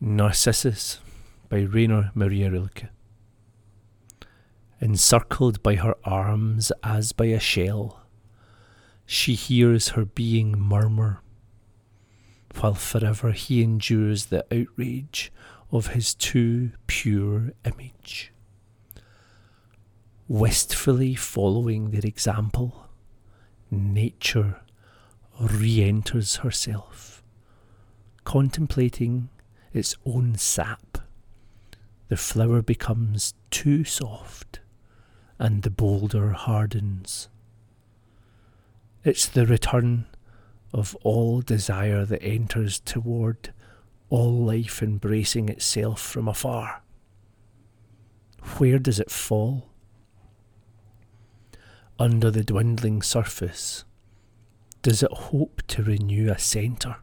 Narcissus by Rainer Maria Rilke. Encircled by her arms as by a shell, she hears her being murmur, while forever he endures the outrage of his too pure image. Wistfully following their example, nature re enters herself, contemplating its own sap. The flower becomes too soft, and the boulder hardens. It's the return of all desire that enters toward all life embracing itself from afar. Where does it fall? Under the dwindling surface, does it hope to renew a centre?